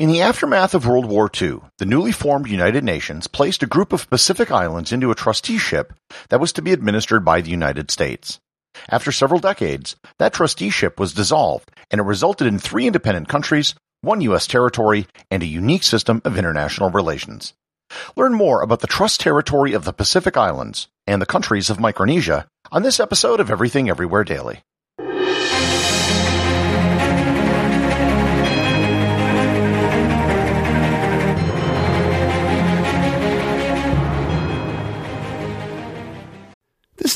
In the aftermath of World War II, the newly formed United Nations placed a group of Pacific islands into a trusteeship that was to be administered by the United States. After several decades, that trusteeship was dissolved, and it resulted in three independent countries, one U.S. territory, and a unique system of international relations. Learn more about the trust territory of the Pacific Islands and the countries of Micronesia on this episode of Everything Everywhere Daily.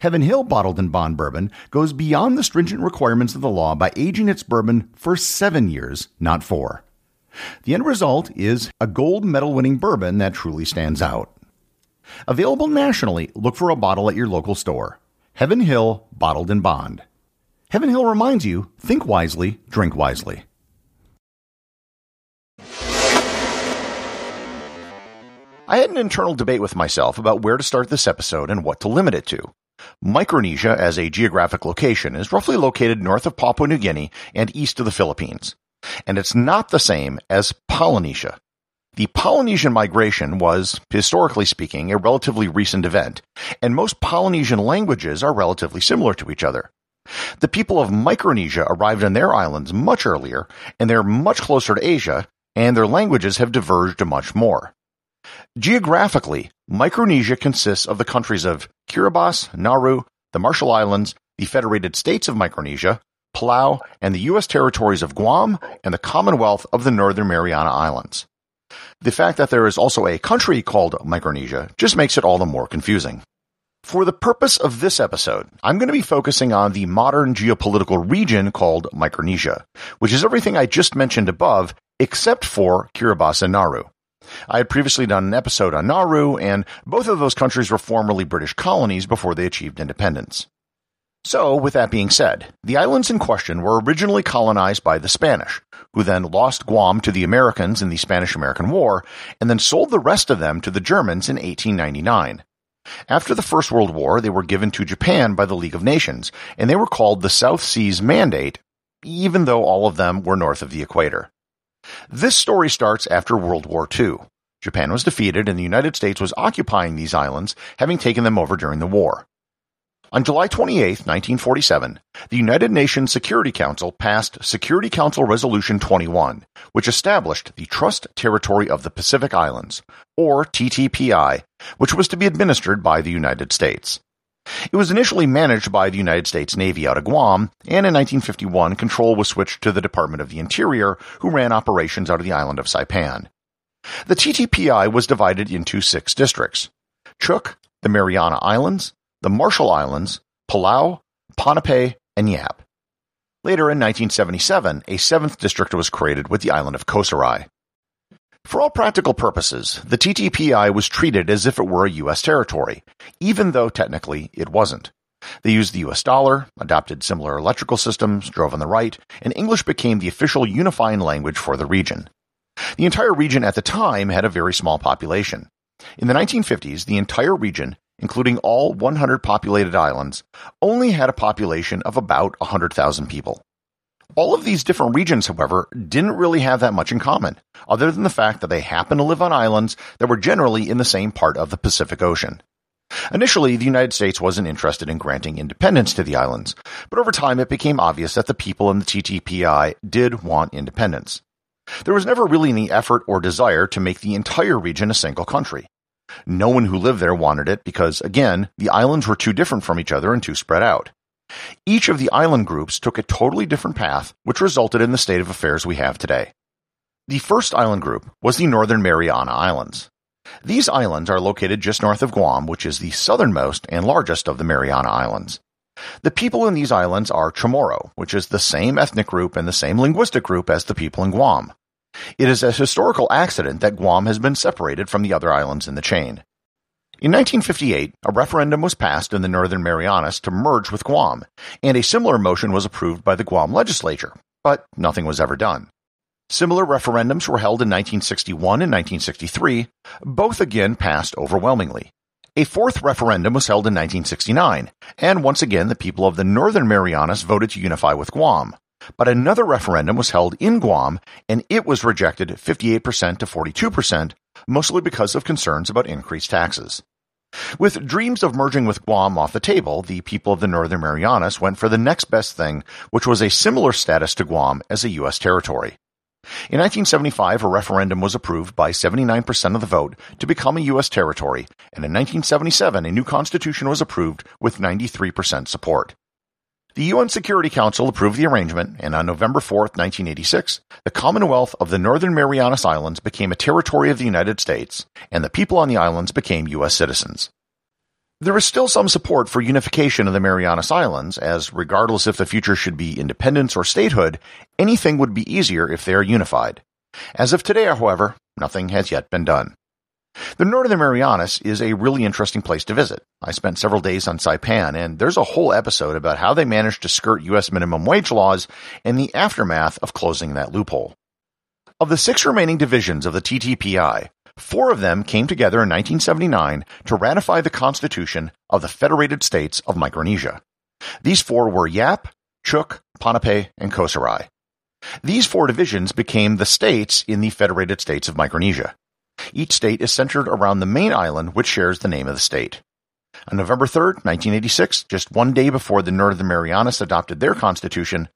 Heaven Hill Bottled in Bond Bourbon goes beyond the stringent requirements of the law by aging its bourbon for seven years, not four. The end result is a gold medal winning bourbon that truly stands out. Available nationally, look for a bottle at your local store. Heaven Hill Bottled in Bond. Heaven Hill reminds you think wisely, drink wisely. I had an internal debate with myself about where to start this episode and what to limit it to. Micronesia, as a geographic location, is roughly located north of Papua New Guinea and east of the Philippines. And it's not the same as Polynesia. The Polynesian migration was, historically speaking, a relatively recent event, and most Polynesian languages are relatively similar to each other. The people of Micronesia arrived on their islands much earlier, and they're much closer to Asia, and their languages have diverged much more. Geographically, Micronesia consists of the countries of Kiribati, Nauru, the Marshall Islands, the Federated States of Micronesia, Palau, and the U.S. territories of Guam and the Commonwealth of the Northern Mariana Islands. The fact that there is also a country called Micronesia just makes it all the more confusing. For the purpose of this episode, I'm going to be focusing on the modern geopolitical region called Micronesia, which is everything I just mentioned above except for Kiribati and Nauru. I had previously done an episode on Nauru, and both of those countries were formerly British colonies before they achieved independence. So, with that being said, the islands in question were originally colonized by the Spanish, who then lost Guam to the Americans in the Spanish-American War, and then sold the rest of them to the Germans in 1899. After the First World War, they were given to Japan by the League of Nations, and they were called the South Seas Mandate, even though all of them were north of the equator. This story starts after World War II. Japan was defeated and the United States was occupying these islands, having taken them over during the war. On July 28, 1947, the United Nations Security Council passed Security Council Resolution 21, which established the Trust Territory of the Pacific Islands, or TTPI, which was to be administered by the United States. It was initially managed by the United States Navy out of Guam, and in 1951 control was switched to the Department of the Interior, who ran operations out of the island of Saipan. The TTPI was divided into six districts. Chuuk, the Mariana Islands, the Marshall Islands, Palau, Ponape, and Yap. Later in 1977, a seventh district was created with the island of Kosrae. For all practical purposes, the TTPI was treated as if it were a U.S. territory, even though technically it wasn't. They used the US dollar, adopted similar electrical systems, drove on the right, and English became the official unifying language for the region. The entire region at the time had a very small population. In the 1950s, the entire region, including all 100 populated islands, only had a population of about 100,000 people. All of these different regions, however, didn't really have that much in common, other than the fact that they happened to live on islands that were generally in the same part of the Pacific Ocean. Initially, the United States wasn't interested in granting independence to the islands, but over time it became obvious that the people in the TTPI did want independence. There was never really any effort or desire to make the entire region a single country. No one who lived there wanted it because, again, the islands were too different from each other and too spread out. Each of the island groups took a totally different path, which resulted in the state of affairs we have today. The first island group was the Northern Mariana Islands. These islands are located just north of Guam, which is the southernmost and largest of the Mariana Islands. The people in these islands are Chamorro, which is the same ethnic group and the same linguistic group as the people in Guam. It is a historical accident that Guam has been separated from the other islands in the chain. In 1958, a referendum was passed in the Northern Marianas to merge with Guam, and a similar motion was approved by the Guam legislature, but nothing was ever done. Similar referendums were held in 1961 and 1963, both again passed overwhelmingly. A fourth referendum was held in 1969, and once again the people of the Northern Marianas voted to unify with Guam. But another referendum was held in Guam, and it was rejected 58% to 42%, mostly because of concerns about increased taxes. With dreams of merging with Guam off the table, the people of the Northern Marianas went for the next best thing, which was a similar status to Guam as a U.S. territory. In 1975, a referendum was approved by 79% of the vote to become a U.S. territory, and in 1977, a new constitution was approved with 93% support. The UN Security Council approved the arrangement, and on November 4, 1986, the Commonwealth of the Northern Marianas Islands became a territory of the United States, and the people on the islands became U.S. citizens. There is still some support for unification of the Marianas Islands, as regardless if the future should be independence or statehood, anything would be easier if they are unified. As of today, however, nothing has yet been done. The Northern Marianas is a really interesting place to visit. I spent several days on Saipan, and there's a whole episode about how they managed to skirt U.S. minimum wage laws and the aftermath of closing that loophole. Of the six remaining divisions of the TTPI, Four of them came together in 1979 to ratify the Constitution of the Federated States of Micronesia. These four were Yap, Chuuk, Ponape, and Koh. These four divisions became the states in the Federated States of Micronesia. Each state is centered around the main island which shares the name of the state. On November 3, 1986, just one day before the Northern Marianas adopted their constitution,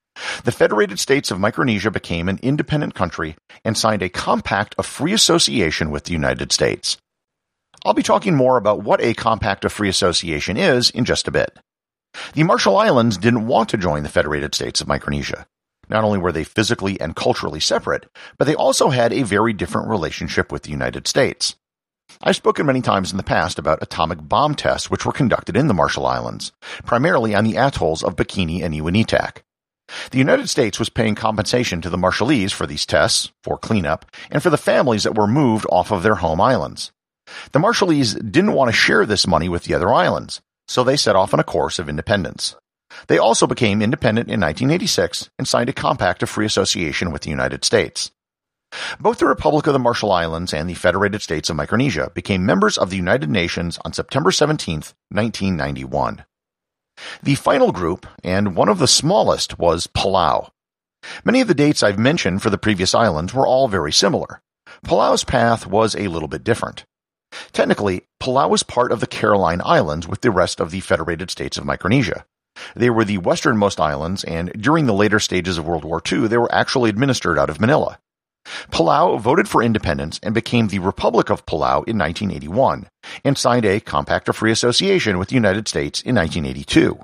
the Federated States of Micronesia became an independent country and signed a compact of free association with the United States. I'll be talking more about what a compact of free association is in just a bit. The Marshall Islands didn't want to join the Federated States of Micronesia. Not only were they physically and culturally separate, but they also had a very different relationship with the United States. I've spoken many times in the past about atomic bomb tests which were conducted in the Marshall Islands, primarily on the atolls of Bikini and Enewetak. The United States was paying compensation to the Marshallese for these tests, for cleanup, and for the families that were moved off of their home islands. The Marshallese didn't want to share this money with the other islands, so they set off on a course of independence. They also became independent in 1986 and signed a compact of free association with the United States. Both the Republic of the Marshall Islands and the Federated States of Micronesia became members of the United Nations on September 17, 1991. The final group, and one of the smallest, was Palau. Many of the dates I've mentioned for the previous islands were all very similar. Palau's path was a little bit different. Technically, Palau was part of the Caroline Islands with the rest of the Federated States of Micronesia. They were the westernmost islands, and during the later stages of World War II, they were actually administered out of Manila. Palau voted for independence and became the Republic of Palau in 1981 and signed a Compact of Free Association with the United States in 1982.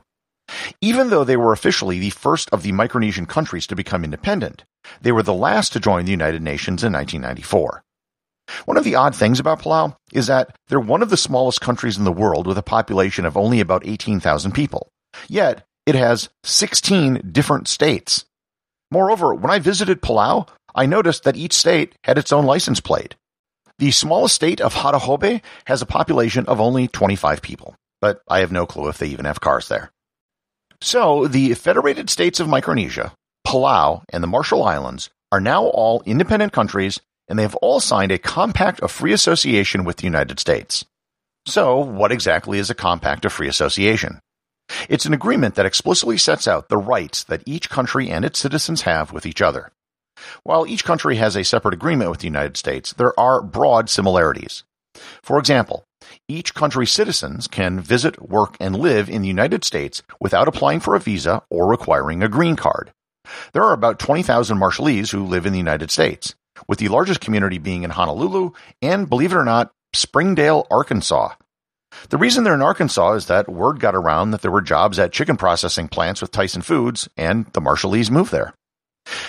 Even though they were officially the first of the Micronesian countries to become independent, they were the last to join the United Nations in 1994. One of the odd things about Palau is that they're one of the smallest countries in the world with a population of only about 18,000 people. Yet, it has 16 different states. Moreover, when I visited Palau, I noticed that each state had its own license plate. The smallest state of Hatohobei has a population of only 25 people, but I have no clue if they even have cars there. So, the Federated States of Micronesia, Palau, and the Marshall Islands are now all independent countries and they have all signed a Compact of Free Association with the United States. So, what exactly is a Compact of Free Association? It's an agreement that explicitly sets out the rights that each country and its citizens have with each other. While each country has a separate agreement with the United States, there are broad similarities. For example, each country's citizens can visit, work, and live in the United States without applying for a visa or requiring a green card. There are about 20,000 Marshallese who live in the United States, with the largest community being in Honolulu and, believe it or not, Springdale, Arkansas. The reason they're in Arkansas is that word got around that there were jobs at chicken processing plants with Tyson Foods, and the Marshallese moved there.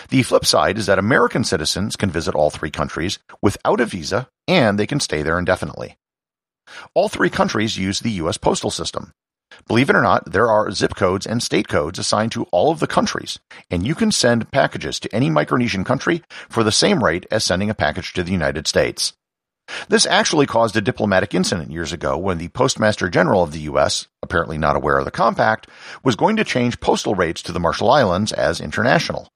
The flip side is that American citizens can visit all three countries without a visa, and they can stay there indefinitely. All three countries use the U.S. postal system. Believe it or not, there are zip codes and state codes assigned to all of the countries, and you can send packages to any Micronesian country for the same rate as sending a package to the United States. This actually caused a diplomatic incident years ago when the Postmaster General of the U.S., apparently not aware of the compact, was going to change postal rates to the Marshall Islands as international.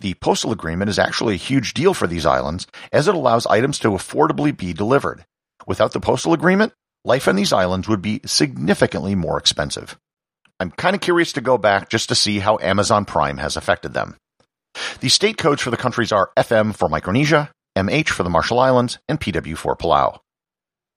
The postal agreement is actually a huge deal for these islands as it allows items to affordably be delivered. Without the postal agreement, life on these islands would be significantly more expensive. I'm kind of curious to go back just to see how Amazon Prime has affected them. The state codes for the countries are FM for Micronesia, MH for the Marshall Islands, and PW for Palau.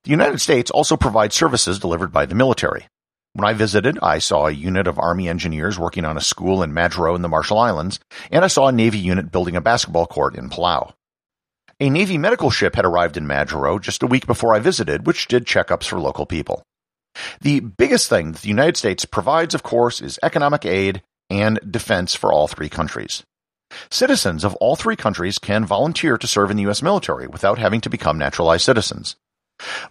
The United States also provides services delivered by the military. When I visited, I saw a unit of Army engineers working on a school in Majuro in the Marshall Islands, and I saw a Navy unit building a basketball court in Palau. A Navy medical ship had arrived in Majuro just a week before I visited, which did checkups for local people. The biggest thing that the United States provides, of course, is economic aid and defense for all three countries. Citizens of all three countries can volunteer to serve in the U.S. military without having to become naturalized citizens.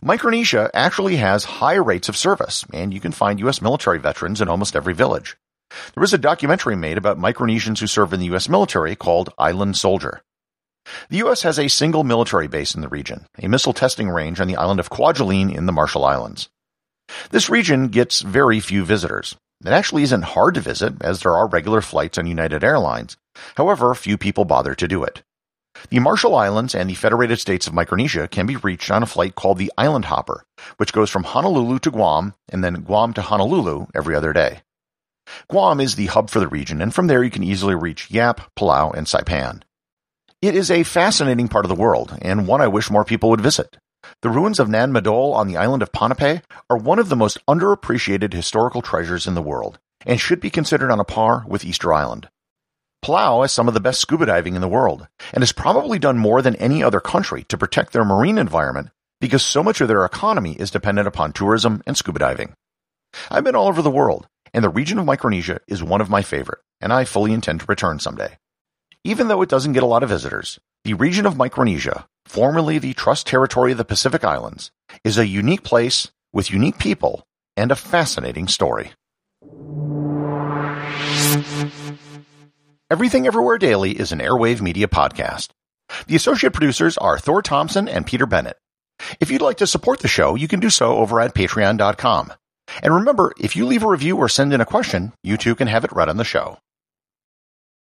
Micronesia actually has high rates of service, and you can find U.S. military veterans in almost every village. There is a documentary made about Micronesians who serve in the U.S. military called Island Soldier. The U.S. has a single military base in the region, a missile testing range on the island of Kwajalein in the Marshall Islands. This region gets very few visitors. It actually isn't hard to visit, as there are regular flights on United Airlines. However, few people bother to do it. The Marshall Islands and the Federated States of Micronesia can be reached on a flight called the Island Hopper, which goes from Honolulu to Guam and then Guam to Honolulu every other day. Guam is the hub for the region, and from there you can easily reach Yap, Palau, and Saipan. It is a fascinating part of the world, and one I wish more people would visit. The ruins of Nan Madol on the island of Ponape are one of the most underappreciated historical treasures in the world, and should be considered on a par with Easter Island. Palau has some of the best scuba diving in the world, and has probably done more than any other country to protect their marine environment because so much of their economy is dependent upon tourism and scuba diving. I've been all over the world, and the region of Micronesia is one of my favorite, and I fully intend to return someday. Even though it doesn't get a lot of visitors, the region of Micronesia, formerly the Trust Territory of the Pacific Islands, is a unique place with unique people and a fascinating story. Everything Everywhere Daily is an airwave media podcast. The associate producers are Thor Thompson and Peter Bennett. If you'd like to support the show, you can do so over at patreon.com. And remember, if you leave a review or send in a question, you too can have it read on the show.